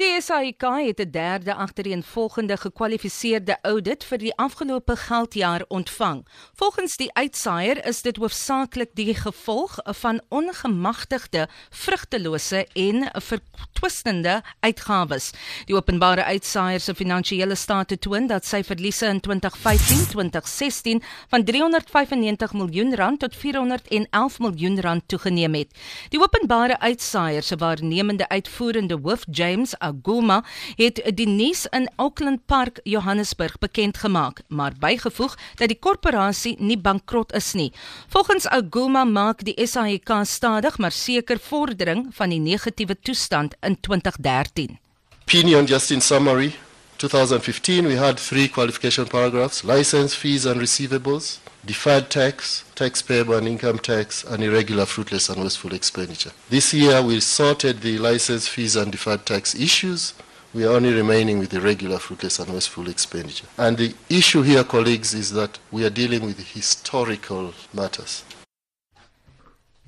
Die SAIK het 'n derde agtereenvolgende gekwalifiseerde audit vir die afgelope geldjaar ontvang. Volgens die uitsaaier is dit hoofsaaklik die gevolg van ongemagtigde, vrugtelose en vertwistende uitgawes. Die openbare uitsaaier se finansiële state toon dat sy verliese in 2015-2016 van 395 miljoen rand tot 411 miljoen rand toegeneem het. Die openbare uitsaaier se waarnemende uitvoerende hoof James Aguma het die nuus in Auckland Park, Johannesburg bekend gemaak, maar bygevoeg dat die korporasie nie bankrot is nie. Volgens Aguma maak die SAIK stadig maar seker vordering van die negatiewe toestand in 2013. Opinion just in summary. 2015 we had three qualification paragraphs license fees and receivables deferred tax tax payable and income tax and irregular fruitless and wasteful expenditure. This year we sorted the license fees and deferred tax issues. We are only remaining with the regular fruitless and wasteful expenditure. And the issue here colleagues is that we are dealing with historical matters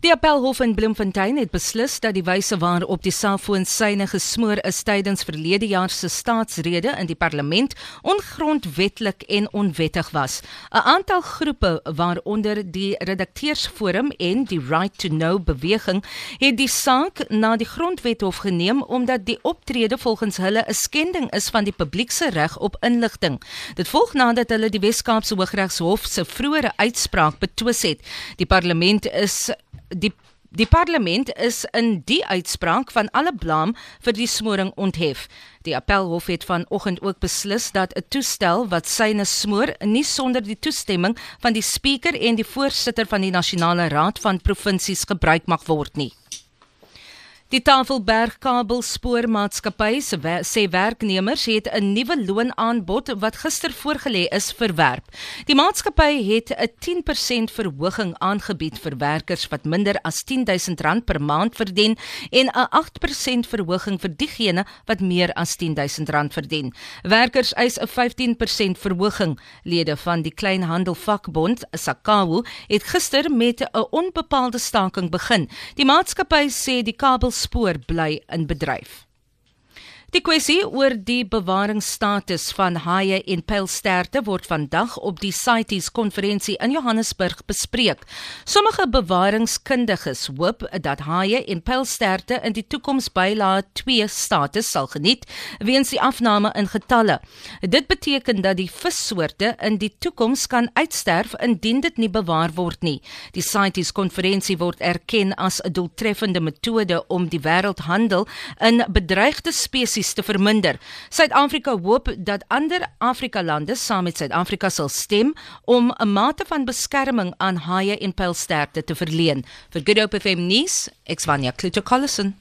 Die Appelhof in Bloemfontein het beslis dat die wyse waarop die selfoonsyne gesmoor is tydens verlede jaar se staatsrede in die parlement ongrondwetlik en onwettig was. 'n Aantal groepe waaronder die Redakteursforum en die Right to Know beweging het die saak na die Grondwethof geneem omdat die optrede volgens hulle 'n skending is van die publiek se reg op inligting. Dit volg nadat hulle die Wes-Kaapse Hooggeregshof se vroeëre uitspraak betwis het. Die parlement is die die parlement is in die uitspraak van alle blame vir die smoring onthef. Die appelhof het vanoggend ook beslis dat 'n toestel wat syne smoor nie sonder die toestemming van die spreker en die voorsitter van die nasionale raad van provinsies gebruik mag word nie. Die Tafelberg Kabelspoormaatskappy sê werknemers het 'n nuwe loonaanbod wat gister voorgelê is verwerp. Die maatskappy het 'n 10% verhoging aangebied vir werkers wat minder as R10000 per maand verdien en 'n 8% verhoging vir diegene wat meer as R10000 verdien. Werkers eis 'n 15% verhoging. Lede van die Kleinhandelvakbond, SAKAWU, het gister met 'n onbepaalde staking begin. Die maatskappy sê die kabels spoor bly in bedryf. Die kwessie oor die bewaringsstatus van haie en pylsterte word vandag op die CITES konferensie in Johannesburg bespreek. Sommige bewaringskundiges hoop dat haie en pylsterte in die toekoms bylaa 2 status sal geniet weens die afname in getalle. Dit beteken dat die vissoorte in die toekoms kan uitsterf indien dit nie bewaar word nie. Die CITES konferensie word erken as 'n doeltreffende metode om die wêreldhandel in bedreigde spesies emisies te verminder. Suid-Afrika hoop dat ander Afrika lande saam met Suid-Afrika sal stem om 'n mate van beskerming aan haie en pylsterte te verleen. Vir Good Hope FM nuus, Exvania Kluter Collison.